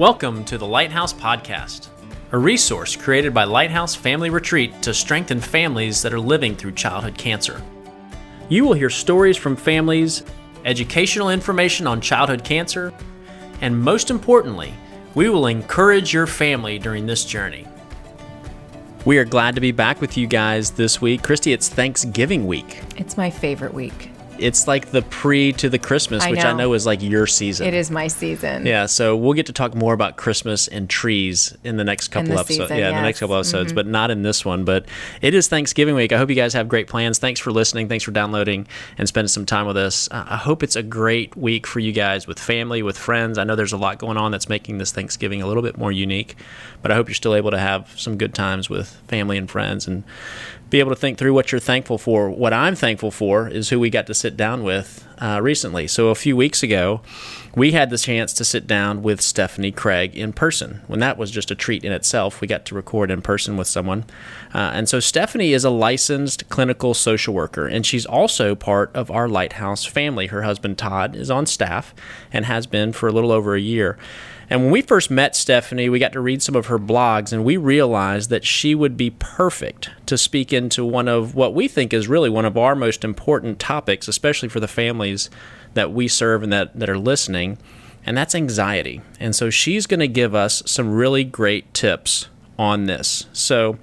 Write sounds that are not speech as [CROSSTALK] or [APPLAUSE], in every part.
Welcome to the Lighthouse Podcast, a resource created by Lighthouse Family Retreat to strengthen families that are living through childhood cancer. You will hear stories from families, educational information on childhood cancer, and most importantly, we will encourage your family during this journey. We are glad to be back with you guys this week. Christy, it's Thanksgiving week. It's my favorite week. It's like the pre to the Christmas, I which I know. know is like your season. It is my season. Yeah, so we'll get to talk more about Christmas and trees in the next couple episodes. season, yeah, in the next yes. Mm-hmm. couple episodes, but not in this one. But it is Thanksgiving week. I hope you guys have great plans. Thanks for listening. Thanks for downloading and spending some time with us. Uh, I hope it's a great week for you guys with family, with friends. I know there's a lot going on that's making this Thanksgiving a little bit more unique, but I hope you're still able to have some good times with family and friends and be able to think through what you're thankful for. What I'm thankful for is who we got to sit down with uh, recently. So a few weeks ago, we had the chance to sit down with Stephenie Craig in person. When that was just a treat in itself, we got to record in person with someone. Uh, and so Stephenie is a licensed clinical social worker, and she's also part of our Lighthouse family. Her husband Todd is on staff and has been for a little over a year. And when we first met Stephenie, we got to read some of her blogs, and we realized that she would be perfect to speak into one of what we think is really one of our most important topics, especially for the families that we serve and that, that are listening, and that's anxiety. And so she's going to give us some really great tips on this. So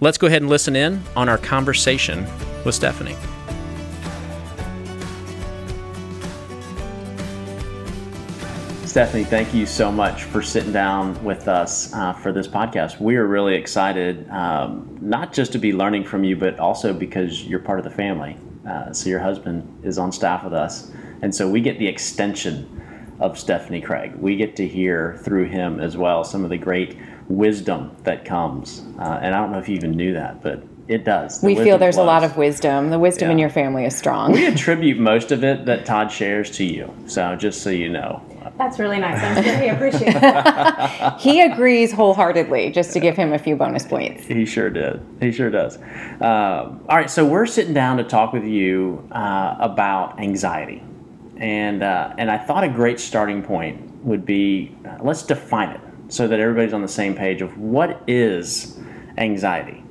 let's go ahead and listen in on our conversation with Stephenie. Stephenie, thank you so much for sitting down with us uh, for this podcast. We are really excited, um, not just to be learning from you, but also because you're part of the family. Uh, so your husband is on staff with us, and so we get the extension of Stephenie Craig. We get to hear through him as well some of the great wisdom that comes. Uh, and I don't know if you even knew that, but it does. The We feel there's a lot of wisdom. The wisdom in your family is strong. We attribute most of it that Todd shares to you. So just so you know. That's really nice. I'm really appreciate it. [LAUGHS] he agrees wholeheartedly, just to give him a few bonus points. He sure did. He sure does. Um, all right, so we're sitting down to talk with you uh, about anxiety, and uh, and I thought a great starting point would be uh, let's define it so that everybody's on the same page of what is anxiety.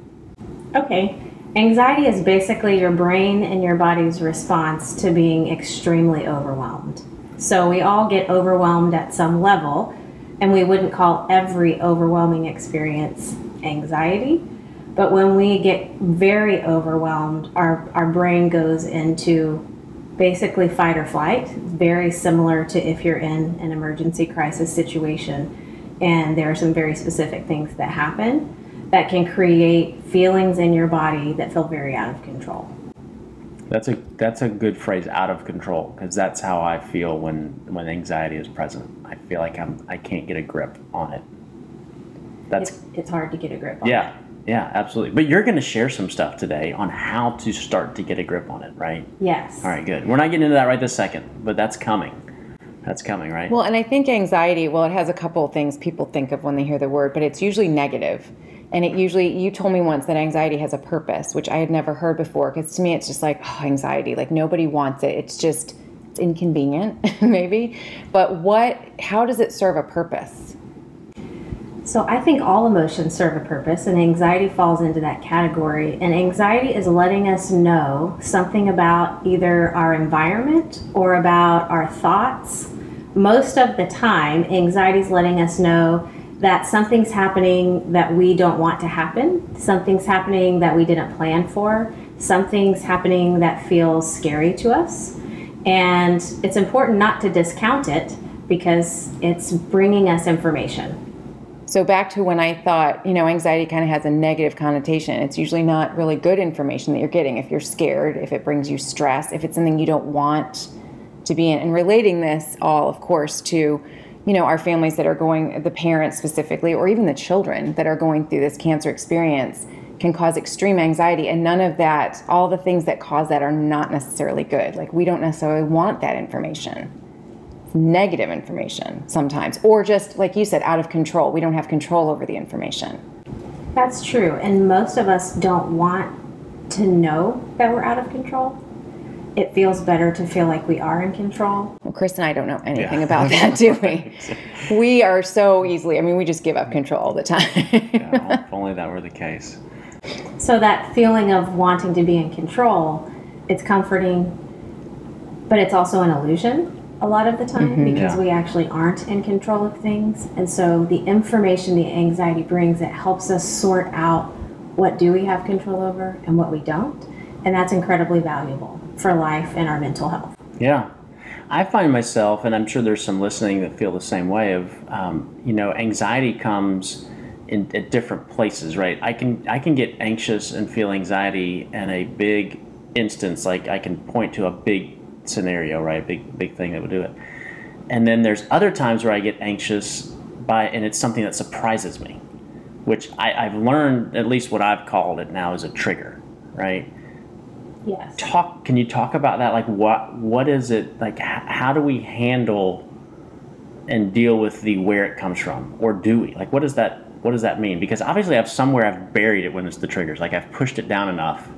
Okay. Anxiety is basically your brain and your body's response to being extremely overwhelmed. So we all get overwhelmed at some level, and we wouldn't call every overwhelming experience anxiety. But when we get very overwhelmed, our, our brain goes into basically fight or flight, very similar to if you're in an emergency crisis situation. And there are some very specific things that happen that can create feelings in your body that feel very out of control. That's a that's a good phrase, out of control, because that's how I feel when when anxiety is present. I feel like I'm I can't get a grip on it. That's It's, it's hard to get a grip on. Yeah, yeah, absolutely. But you're going to share some stuff today on how to start to get a grip on it, right? Yes. All right, good. We're not getting into that right this second, but that's coming. That's coming, right? Well, and I think anxiety, well, it has a couple of things people think of when they hear the word, but it's usually negative. And it usually, you told me once that anxiety has a purpose, which I had never heard before. Because to me, it's just like, oh, anxiety. Like nobody wants it. It's just, it's inconvenient, [LAUGHS] maybe. But what, how does it serve a purpose? So I think all emotions serve a purpose, and anxiety falls into that category. And anxiety is letting us know something about either our environment or about our thoughts. Most of the time, anxiety is letting us know that something's happening that we don't want to happen, something's happening that we didn't plan for, something's happening that feels scary to us. And it's important not to discount it because it's bringing us information. So back to when I thought, you know, anxiety kind of has a negative connotation. It's usually not really good information that you're getting if you're scared, if it brings you stress, if it's something you don't want to be in. And relating this all, of course, to, you know, our families that are going, the parents specifically, or even the children that are going through this cancer experience can cause extreme anxiety. And none of that, all the things that cause that are not necessarily good. Like we don't necessarily want that information negative information sometimes, or just like you said, out of control. We don't have control over the information. That's true. And most of us don't want to know that we're out of control. It feels better to feel like we are in control. Well, Chris and I don't know anything Yeah. about that, do we? [LAUGHS] we are so easily, I mean, we just give up control all the time. Yeah, if only that were the case. So that feeling of wanting to be in control, it's comforting, but it's also an illusion a lot of the time mm-hmm. because Yeah. we actually aren't in control of things. And so the information the anxiety brings, it helps us sort out what do we have control over and what we don't. And that's incredibly valuable for life and our mental health. Yeah. I find myself, and I'm sure there's some listening that feel the same way. Of um, you know, anxiety comes in at different places, right? I can I can get anxious and feel anxiety in a big instance, like I can point to a big scenario, right? Big big thing that would do it. And then there's other times where I get anxious by, and it's something that surprises me, which I, I've learned at least what I've called it now is a trigger, right? Yes. talk can you talk about that like what what is it like how do we handle and deal with the where it comes from or do we like what does that what does that mean because obviously i've somewhere i've buried it when it's the triggers like i've pushed it down enough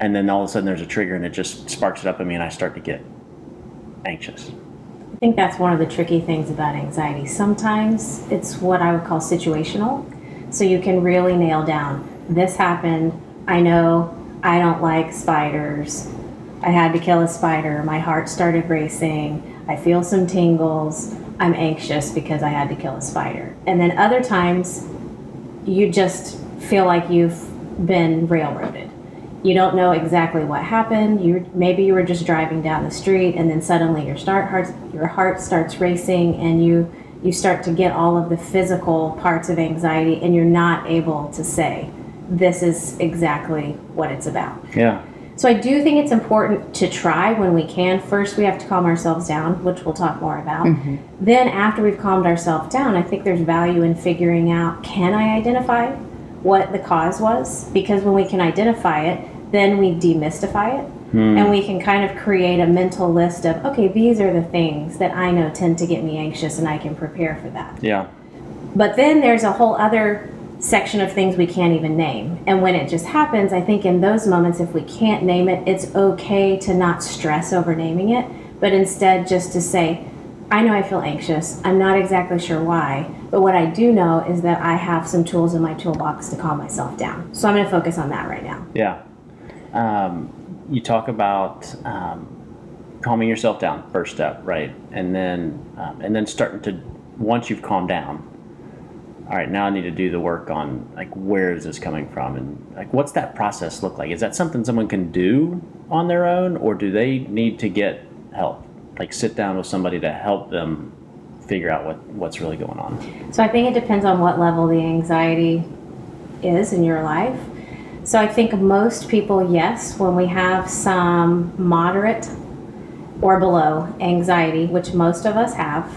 and then all of a sudden there's a trigger and it just sparks it up in me and i start to get anxious I think that's one of the tricky things about anxiety. Sometimes it's what I would call situational. So you can really nail down this happened. I know I don't like spiders. I had to kill a spider. My heart started racing. I feel some tingles. I'm anxious because I had to kill a spider. And then other times you just feel like you've been railroaded. You don't know exactly what happened. You maybe you were just driving down the street and then suddenly your start heart your heart starts racing and you you start to get all of the physical parts of anxiety and you're not able to say this is exactly what it's about. yeah So I do think it's important to try when we can. First, we have to calm ourselves down, which we'll talk more about. Mm-hmm. Then, after we've calmed ourselves down, I think there's value in figuring out can I identify what the cause was? Because when we can identify it, then we demystify it. Hmm. And we can kind of create a mental list of, okay, these are the things that I know tend to get me anxious, and I can prepare for that. yeah But then there's a whole other section of things we can't even name. And when it just happens, I think in those moments, if we can't name it, it's okay to not stress over naming it, but instead just to say, I know I feel anxious. I'm not exactly sure why, but what I do know is that I have some tools in my toolbox to calm myself down. So I'm going to focus on that right now. Yeah. Um, you talk about um, calming yourself down, first step, right? And then, um, and then starting to, once you've calmed down, all right, now I need to do the work on like where is this coming from, and like what's that process look like? Is that something someone can do on their own, or do they need to get help? Like sit down with somebody to help them figure out what what's really going on. So I think it depends on what level the anxiety is in your life. So I think most people, yes, when we have some moderate or below anxiety, which most of us have,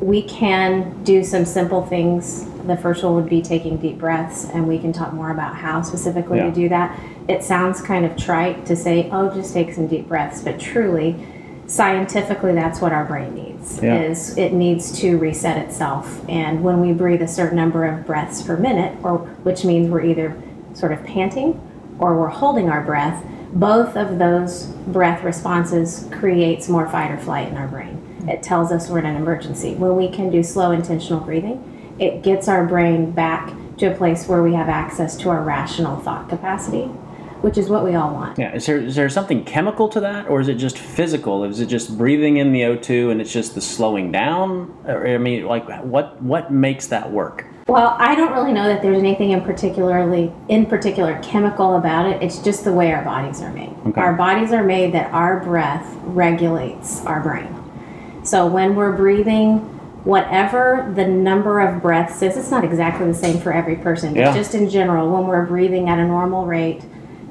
we can do some simple things. The first one would be taking deep breaths, and we can talk more about how specifically Yeah. to do that. It sounds kind of trite to say, oh, just take some deep breaths, but truly, scientifically, that's what our brain needs. Yeah. Is it needs to reset itself, and when we breathe a certain number of breaths per minute, or which means we're either sort of panting or we're holding our breath, both of those breath responses creates more fight or flight in our brain. Mm-hmm. It tells us we're in an emergency. When we can do slow intentional breathing, it gets our brain back to a place where we have access to our rational thought capacity, which is what we all want. Yeah, is there is there something chemical to that, or is it just physical? Is it just breathing in the O2 and it's just the slowing down? Or, I mean, like what what makes that work? Well, I don't really know that there's anything in particularly in particular chemical about it. It's just the way our bodies are made. Okay. Our bodies are made that our breath regulates our brain. So when we're breathing, whatever the number of breaths is, it's not exactly the same for every person, but Yeah. just in general, when we're breathing at a normal rate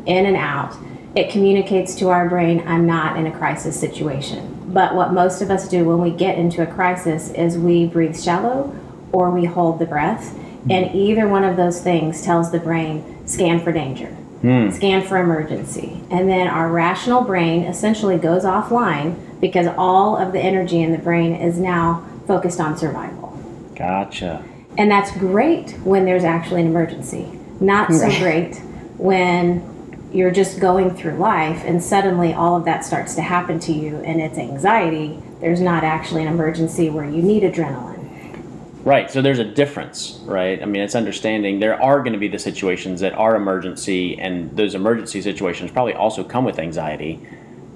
in and out, it communicates to our brain, I'm not in a crisis situation. But what most of us do when we get into a crisis is we breathe shallow or we hold the breath. Hmm. And either one of those things tells the brain, scan for danger, hmm. scan for emergency. And then our rational brain essentially goes offline because all of the energy in the brain is now focused on survival. Gotcha. And that's great when there's actually an emergency. Not so great when you're just going through life and suddenly all of that starts to happen to you and it's anxiety, there's not actually an emergency where you need adrenaline. Right. So there's a difference, right? I mean, it's understanding there are going to be the situations that are emergency, and those emergency situations probably also come with anxiety,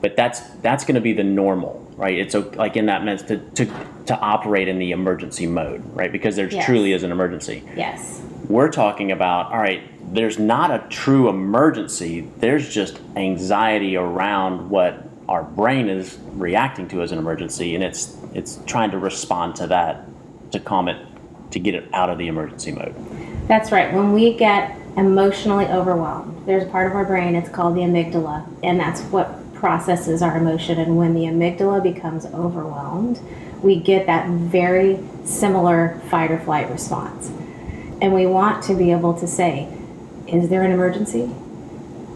but that's that's going to be the normal, right? It's like in that sense to, to to operate in the emergency mode, right? Because there Yes. truly is an emergency. Yes. We're talking about, all right, there's not a true emergency. There's just anxiety around what our brain is reacting to as an emergency, and it's it's trying to respond to that to calm it, to get it out of the emergency mode. That's right. When we get emotionally overwhelmed, there's a part of our brain, it's called the amygdala, and that's what processes our emotion. And when the amygdala becomes overwhelmed, we get that very similar fight or flight response. And we want to be able to say, is there an emergency?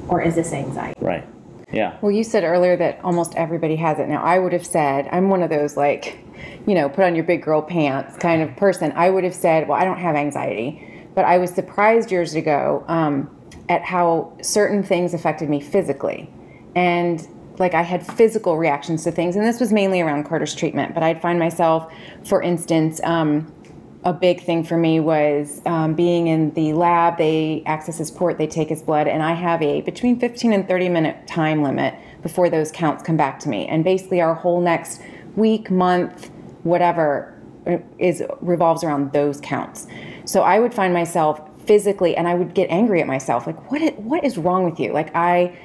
Or is this anxiety? Right. Yeah. Well, you said earlier that almost everybody has it. Now, I would have said, I'm one of those like, you know, put on your big girl pants kind of person. I would have said, well, I don't have anxiety. But I was surprised years ago um, at how certain things affected me physically. And like I had physical reactions to things. And this was mainly around Carter's treatment. But I'd find myself, for instance, um, a big thing for me was um, being in the lab. They access his port, they take his blood, and I have a between 15 and 30 minute time limit before those counts come back to me. And basically, our whole next week, month, whatever, uh, is revolves around those counts. So I would find myself physically, and I would get angry at myself, like, what what is wrong with you? Like I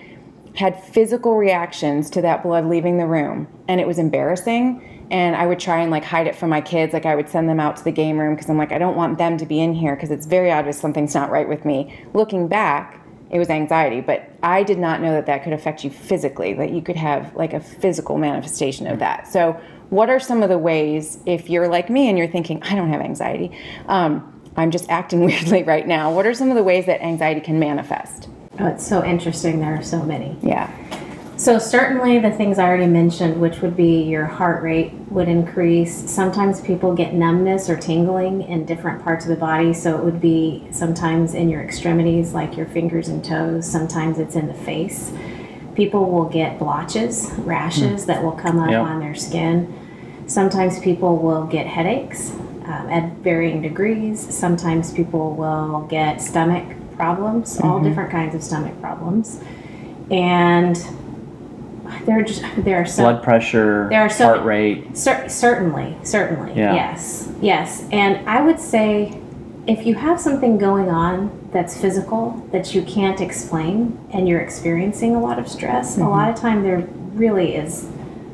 had physical reactions to that blood leaving the room and it was embarrassing. And i would try and like hide it from my kids. Like i would send them out to the game room because i'm like i don't want them to be in here because it's very obvious something's not right with me. Looking back it was anxiety but i did not know that that could affect you physically that you could have like a physical manifestation of that. So what are some of the ways if you're like me and you're thinking i don't have anxiety um, i'm just acting [LAUGHS] weirdly right now what are some of the ways that anxiety can manifest Oh, it's so interesting. There are so many. yeah So certainly the things I already mentioned, which would be your heart rate would increase. Sometimes people get numbness or tingling in different parts of the body. So it would be sometimes in your extremities, like your fingers and toes. Sometimes it's in the face. People will get blotches, rashes that will come up Yep. on their skin. Sometimes people will get headaches um, at varying degrees. Sometimes people will get stomach problems, all mm-hmm. different kinds of stomach problems. And there are just there are so Blood pressure, There are so- heart rate. cer- certainly certainly Yeah. yes yes and I would say if you have something going on that's physical that you can't explain and you're experiencing a lot of stress a mm-hmm. lot of time there really is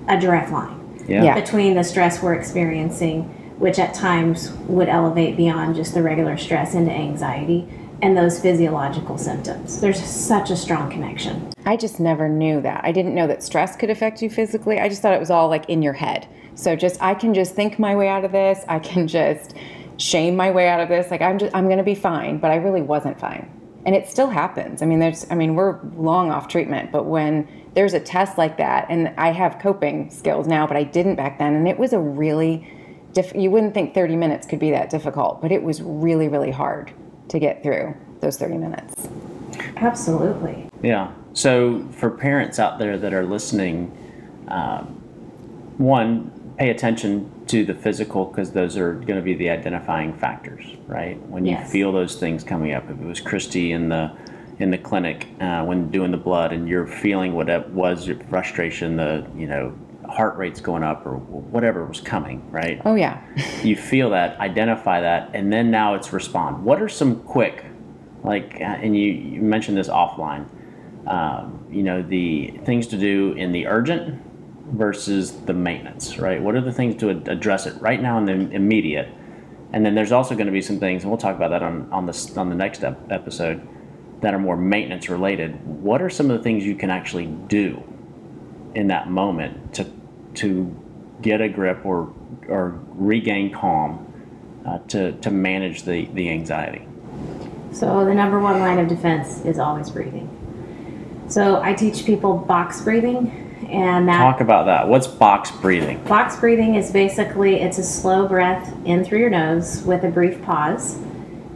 a direct line Yeah. Yeah. between the stress we're experiencing, which at times would elevate beyond just the regular stress into anxiety, and those physiological symptoms. There's such a strong connection. I just never knew that. I didn't know that stress could affect you physically. I just thought it was all like in your head. So just I can just think my way out of this. I can just shame my way out of this. Like I'm just I'm going to be fine, but I really wasn't fine. And it still happens. I mean there's I mean we're long off treatment, but when there's a test like that and I have coping skills now, but I didn't back then and it was a really you wouldn't think 30 minutes could be that difficult, but it was really really hard to get through those 30 minutes. Absolutely. Yeah. So for parents out there that are listening, um, one, pay attention to the physical because those are going to be the identifying factors, right? When you Yes. feel those things coming up, if it was Christy in the in the clinic uh, when doing the blood, and you're feeling what it was your frustration, the you know heart rate's going up or whatever was coming, right? Oh yeah. [LAUGHS] you feel that, identify that, and then now it's respond. What are some quick, like, uh, and you, you mentioned this offline, um, you know, the things to do in the urgent versus the maintenance, right? What are the things to ad- address it right now in the immediate? And then there's also going to be some things, and we'll talk about that on, on, this, on the next ep- episode, that are more maintenance related. What are some of the things you can actually do in that moment to to get a grip or or regain calm uh, to to manage the the anxiety. So the number one line of defense is always breathing. So I teach people box breathing, and that Talk about that. What's box breathing? Box breathing is basically it's a slow breath in through your nose with a brief pause,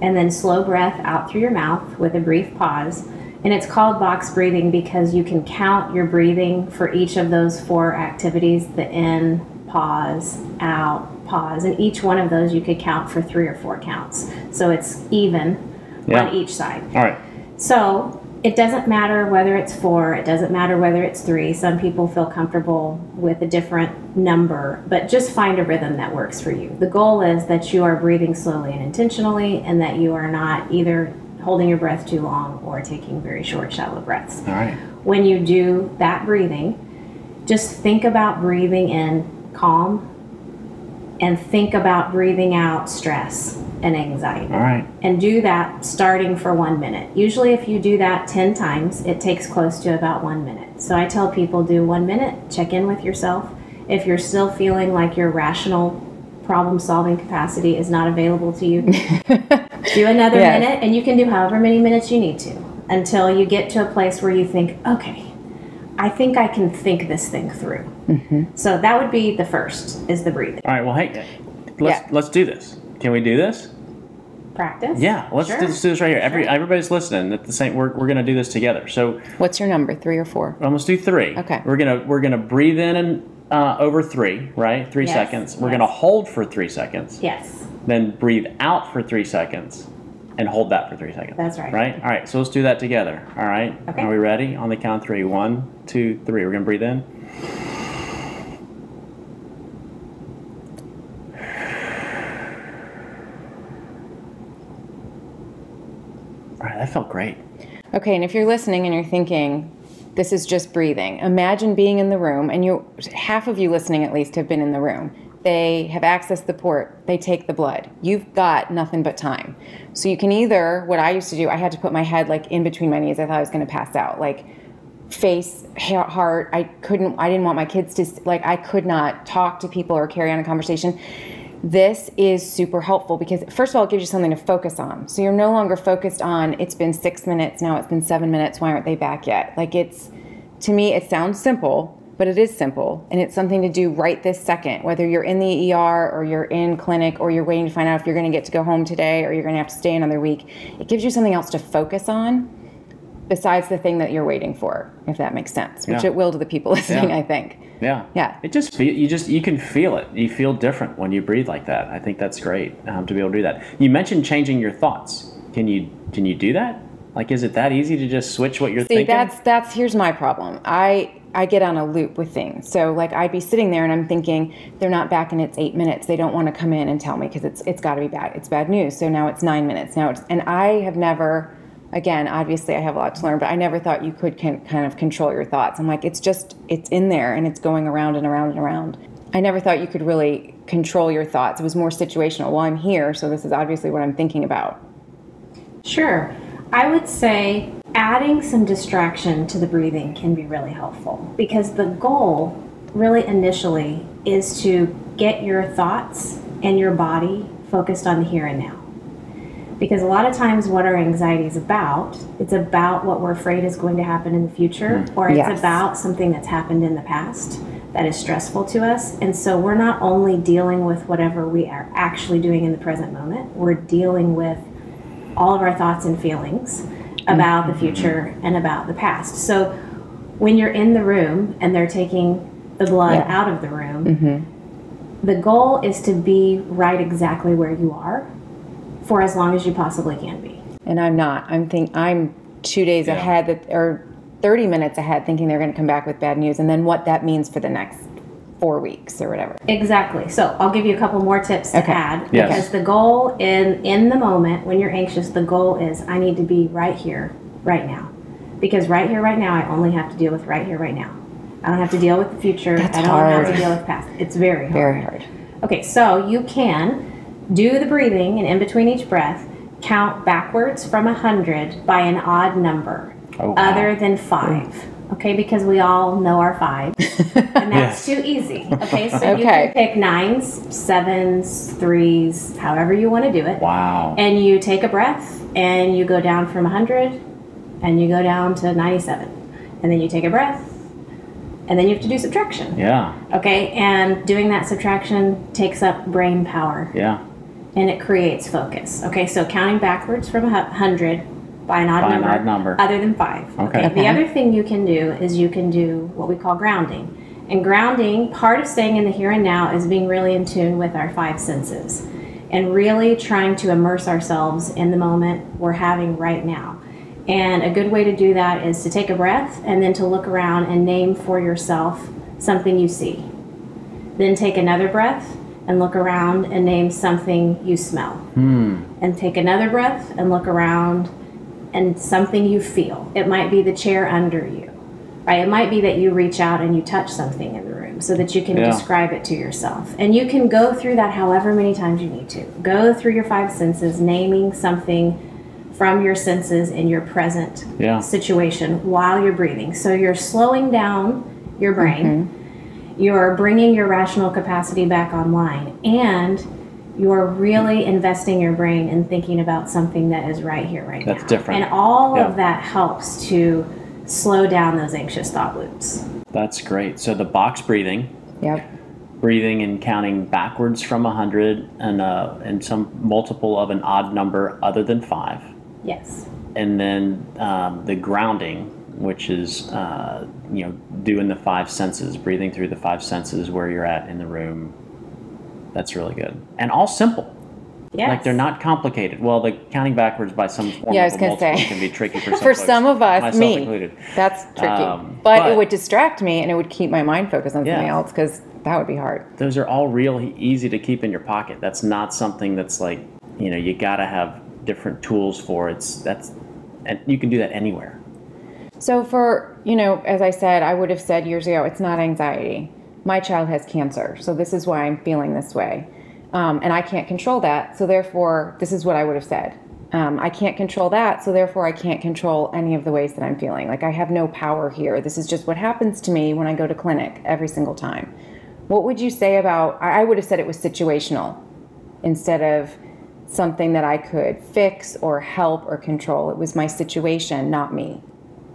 and then slow breath out through your mouth with a brief pause, And it's called box breathing because you can count your breathing for each of those four activities the in, pause, out, pause. And each one of those you could count for three or four counts. So it's even Yeah. on each side. All right. So it doesn't matter whether it's four, it doesn't matter whether it's three. Some people feel comfortable with a different number, but just find a rhythm that works for you. The goal is that you are breathing slowly and intentionally, and that you are not either holding your breath too long or taking very short, shallow breaths. All right. When you do that breathing, just think about breathing in calm and think about breathing out stress and anxiety All right. and do that starting for one minute. Usually, if you do that 10 times, it takes close to about one minute. So I tell people do one minute, check in with yourself. If you're still feeling like your rational problem solving capacity is not available to you, do another [LAUGHS] Yes. minute, and you can do however many minutes you need to until you get to a place where you think, okay, I think I can think this thing through. Mm-hmm. So that would be the first, is the breathing. All right. Well, hey, let's Yeah. let's do this. Can we do this? Practice? Yeah. Let's Sure. do, let's do this right here. Every Sure. everybody's listening. At the same, we're we're gonna do this together. So What's your number? Three or four? Well, let's do three. Okay. We're gonna we're gonna breathe in and uh, over three, right? Three Yes, seconds. We're yes. gonna hold for three seconds. Yes. Then breathe out for three seconds, and hold that for three seconds. That's right. Right. All right. So let's do that together. All right. Okay. Are we ready? On the count of three. One, two, three. We're gonna breathe in. All right. That felt great. Okay, and if you're listening and you're thinking, this is just breathing, imagine being in the room, and you, half of you listening at least have been in the room. They have accessed the port, they take the blood. You've got nothing but time. So you can either, what I used to do, I had to put my head like in between my knees. I thought I was going to pass out. Like, face, heart. I couldn't, I didn't want my kids to, like, I could not talk to people or carry on a conversation. This is super helpful because, first of all, it gives you something to focus on. So you're no longer focused on, it's been six minutes, now it's been seven minutes, why aren't they back yet? Like, it's, to me, it sounds simple, but it is simple. And it's something to do right this second, whether you're in the ER or you're in clinic or you're waiting to find out if you're going to get to go home today or you're going to have to stay another week. It gives you something else to focus on besides the thing that you're waiting for, if that makes sense, which Yeah. it will to the people [LAUGHS] listening, Yeah. I think. Yeah. Yeah. It just feel you just you can feel it. You feel different when you breathe like that. I think that's great um, to be able to do that. You mentioned changing your thoughts. Can you can you do that? Like, is it that easy to just switch what you're See, thinking? that's that's here's my problem. I I get on a loop with things. So like I'd be sitting there and I'm thinking they're not back and it's eight minutes. They don't want to come in and tell me because it's it's got to be bad. It's bad news. So now it's nine minutes. Now it's and I have never. Again, obviously, I have a lot to learn, but I never thought you could can, kind of control your thoughts. I'm like, it's just, it's in there and it's going around and around and around. I never thought you could really control your thoughts. It was more situational. Well, I'm here, so this is obviously what I'm thinking about. Sure. I would say adding some distraction to the breathing can be really helpful because the goal, really initially, is to get your thoughts and your body focused on the here and now. Because a lot of times, what our anxiety is about, it's about what we're afraid is going to happen in the future, hmm. or it's Yes. about something that's happened in the past that is stressful to us. And so, we're not only dealing with whatever we are actually doing in the present moment, we're dealing with all of our thoughts and feelings about the mm-hmm. future and about the past. So when you're in the room and they're taking the blood Yeah. out of the room, mm-hmm. the goal is to be right exactly where you are for as long as you possibly can be. and I'm not. I'm think I'm two days ahead that or 30 minutes ahead, thinking they're going to come back with bad news, and then what that means for the next four weeks or whatever. Exactly. So I'll give you a couple more tips to Okay. add Yes. because the goal in in the moment when you're anxious, the goal is I need to be right here, right now. Because right here, right now, I only have to deal with right here, right now. I don't have to deal with the future. That's I don't have to deal with past. It's very hard. Very hard. Okay, so you can do the breathing and in between each breath, count backwards from 100 by an odd number Oh, wow. other than five. Okay, because we all know our five. [LAUGHS] and Yes. that's too easy. Okay, so you can pick nines, sevens, threes, however you want to do it. wow. And you take a breath and you go down from 100 and you go down to 97. And then you take a breath and then you have to do subtraction. yeah. Okay, and doing that subtraction takes up brain power Yeah. And it creates focus. Okay, so counting backwards from a 100 by an odd, By an number, odd number. other than five. Okay. The other thing you can do is you can do what we call grounding. And grounding, part of staying in the here and now is being really in tune with our five senses and really trying to immerse ourselves in the moment we're having right now. And a good way to do that is to take a breath and then to look around and name for yourself something you see. Then take another breath and look around and name something you smell. Hmm. And take another breath and look around and something you feel. It might be the chair under you, right? It might be that you reach out and you touch something in the room so that you can Yeah. describe it to yourself. And you can go through that however many times you need to. Go through your five senses, naming something from your senses in your present Yeah. situation while you're breathing. So you're slowing down your brain, you're bringing your rational capacity back online, and you're really investing your brain in thinking about something that is right here, right That's now. different. And all Yeah. of that helps to slow down those anxious thought loops. That's great. So the box breathing, Yep. breathing and counting backwards from 100 and uh, and some multiple of an odd number other than five. Yes. and then um, the grounding, which is uh, you know doing the five senses, breathing through the five senses where you're at in the room. That's really good, and all simple. Yes. Like they're not complicated. Well, the counting backwards by some form Yeah, I was gonna say. can be tricky for [LAUGHS] some For folks, some of us, me, included. that's tricky. Um, but, but- it would distract me and it would keep my mind focused on something else because that would be hard. Those are all real easy to keep in your pocket. That's not something that's like you know you got to have different tools for. It's that's and you can do that anywhere. So, for, you know, as I said, I would have said years ago, it's not anxiety. My child has cancer, so this is why I'm feeling this way. Um, and I can't control that, so therefore, this is what I would have said. Um, I can't control that, so therefore, I can't control any of the ways that I'm feeling. Like, I have no power here. This is just what happens to me when I go to clinic every single time. What would you say about, I I would have said it was situational instead of something that I could fix or help or control. It was my situation, not me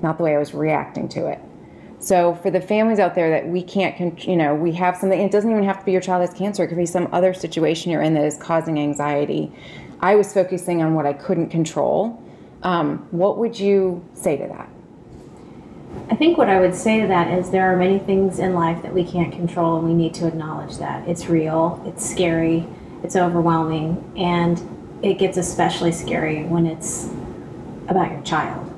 not the way I was reacting to it. So for the families out there that we can't, you know, we have something. It doesn't even have to be your child has cancer. It could be some other situation you're in that is causing anxiety. I was focusing on what I couldn't control. Um, what would you say to that? I think what I would say to that is there are many things in life that we can't control, and we need to acknowledge that. It's real, it's scary, it's overwhelming, and it gets especially scary when it's about your child.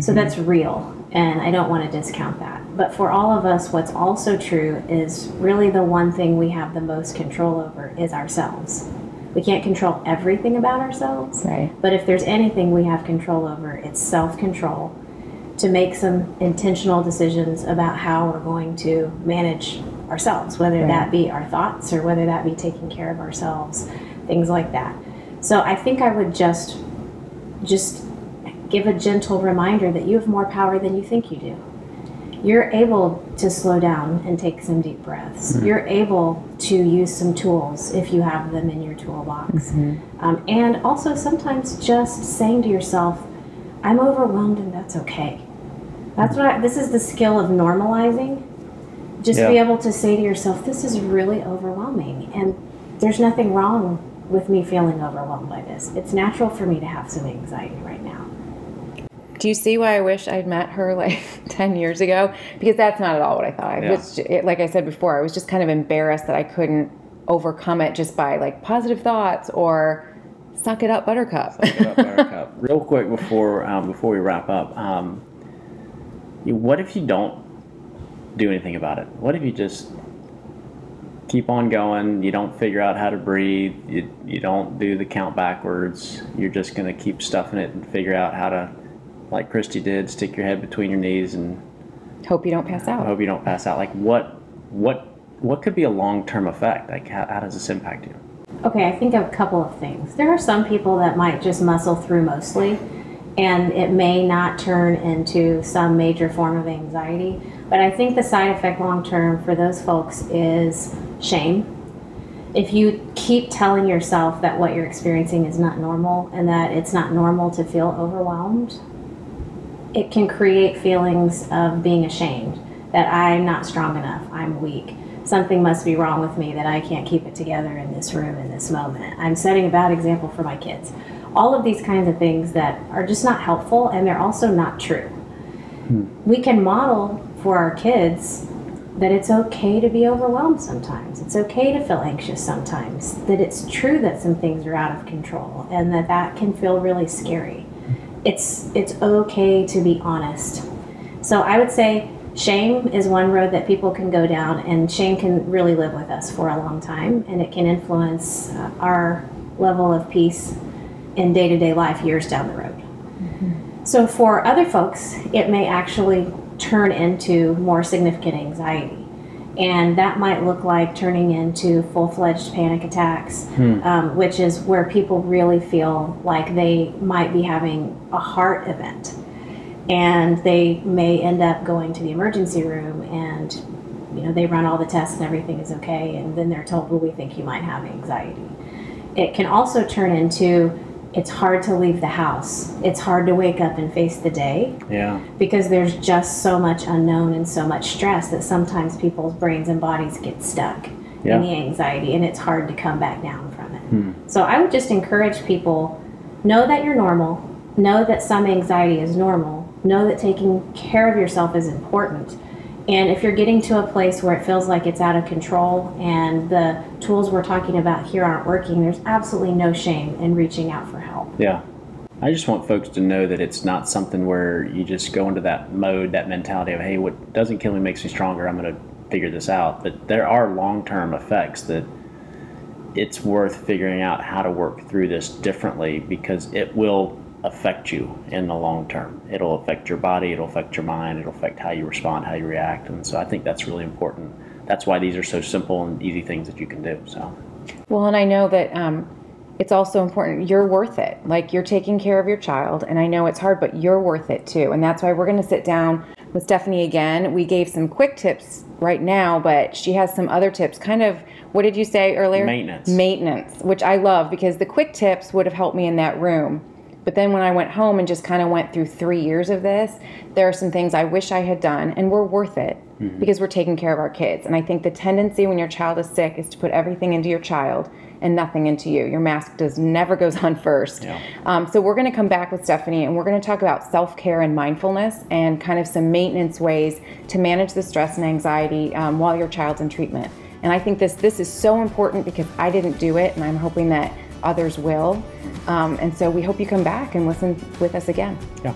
So that's real, and I don't want to discount that. But for all of us, what's also true is really the one thing we have the most control over is ourselves. We can't control everything about ourselves, Right. but if there's anything we have control over, it's self control to make some intentional decisions about how we're going to manage ourselves, whether that be our thoughts or whether that be taking care of ourselves, things like that. So I think I would just just give a gentle reminder that you have more power than you think you do. You're able to slow down and take some deep breaths. You're able to use some tools if you have them in your toolbox. Um, and also, sometimes just saying to yourself, I'm overwhelmed and that's okay. That's what I, this is the skill of normalizing. Just be able to say to yourself, this is really overwhelming. And there's nothing wrong with me feeling overwhelmed by this. It's natural for me to have some anxiety right now. Do you see why I wish I'd met her like [LAUGHS] 10 years ago? Because that's not at all what I thought. I Yeah. was, it, like I said before, I was just kind of embarrassed that I couldn't overcome it just by like positive thoughts or suck it up, buttercup. Get up, Buttercup. [LAUGHS] Real quick before um, before we wrap up, um, what if you don't do anything about it? What if you just keep on going? You don't figure out how to breathe. You you don't do the count backwards. You're just gonna keep stuffing it and figure out how to, like Christy did, stick your head between your knees and Hope you don't pass I out. hope you don't pass out. Like what what what could be a long term effect? Like how, how does this impact you? Okay, I think of a couple of things. There are some people that might just muscle through mostly, and it may not turn into some major form of anxiety. But I think the side effect long term for those folks is shame. If you keep telling yourself that what you're experiencing is not normal and that it's not normal to feel overwhelmed, it can create feelings of being ashamed that I'm not strong enough, I'm weak. Something must be wrong with me that I can't keep it together in this room in this moment. I'm setting a bad example for my kids. all of these kinds of things that are just not helpful and they're also not true. Hmm. We can model for our kids that it's okay to be overwhelmed sometimes. It's okay to feel anxious sometimes. That it's true that some things are out of control and that that can feel really scary. It's it's okay to be honest. So I would say shame is one road that people can go down and shame can really live with us for a long time and it can influence uh, our level of peace in day-to-day life years down the road. So for other folks, it may actually turn into more significant anxiety. And that might look like turning into full fledged panic attacks, um, which is where people really feel like they might be having a heart event. And they may end up going to the emergency room and you know they run all the tests and everything is okay and then they're told well we think you might have anxiety it can also turn into it's hard to leave the house it's hard to wake up and face the day Yeah. because there's just so much unknown and so much stress that sometimes people's brains and bodies get stuck Yeah. in the anxiety and it's hard to come back down from it. Hmm. So I would just encourage people know that you're normal, know that some anxiety is normal, know that taking care of yourself is important. And if you're getting to a place where it feels like it's out of control and the tools we're talking about here aren't working, there's absolutely no shame in reaching out for help. Yeah. I just want folks to know that it's not something where you just go into that mode, that mentality of, hey, what doesn't kill me makes me stronger. I'm going to figure this out. But there are long term effects that it's worth figuring out how to work through this differently because it will affect you in the long term. It'll affect your body, it'll affect your mind, it'll affect how you respond, how you react. And so I think that's really important. That's why these are so simple and easy things that you can do. So, Well, and I know that um, it's also important. You're worth it. Like you're taking care of your child, and I know it's hard, but you're worth it too. And that's why we're going to sit down with Stephenie again. We gave some quick tips right now, but she has some other tips. Kind of, what did you say earlier? Maintenance. Maintenance, which I love because the quick tips would have helped me in that room. But then when I went home and just kind of went through three years of this, there are some things I wish I had done, and we're worth it because we're taking care of our kids. And I think the tendency when your child is sick is to put everything into your child and nothing into you. Your mask does never goes on first. Yeah. Um, so we're going to come back with Stephenie, and we're going to talk about self care and mindfulness, and kind of some maintenance ways to manage the stress and anxiety um, while your child's in treatment. And I think this this is so important because I didn't do it, and I'm hoping that others will. Um, and so we hope you come back and listen with us again. yeah.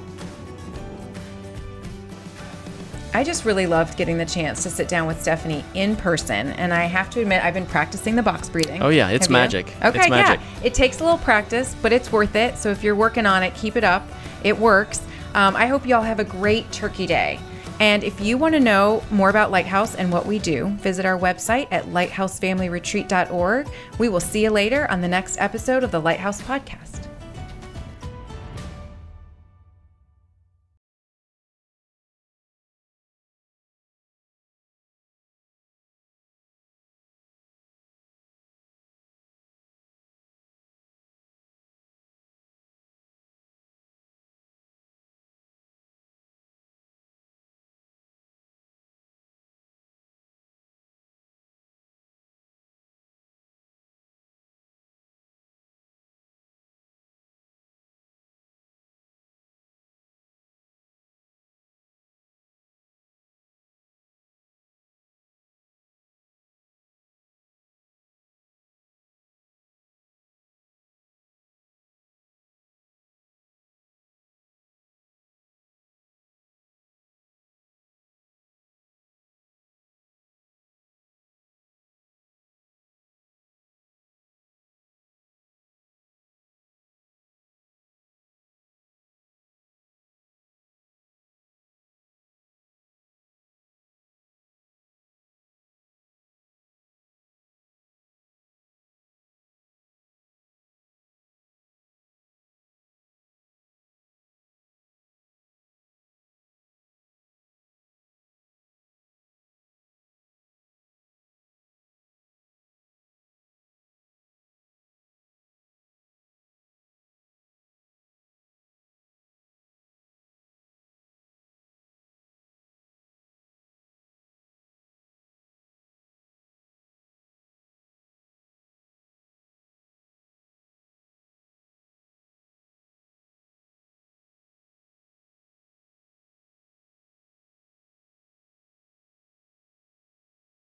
I just really loved getting the chance to sit down with Stephenie in person, and I have to admit I've been practicing the box breathing. Oh, yeah, it's Have you? magic. Okay, It's magic. yeah, it takes a little practice, but it's worth it. So if you're working on it, keep it up. It works. Um, I hope you all have a great Turkey Day. And if you want to know more about Lighthouse and what we do, visit our website at lighthousefamilyretreat.org. We will see you later on the next episode of the Lighthouse Podcast.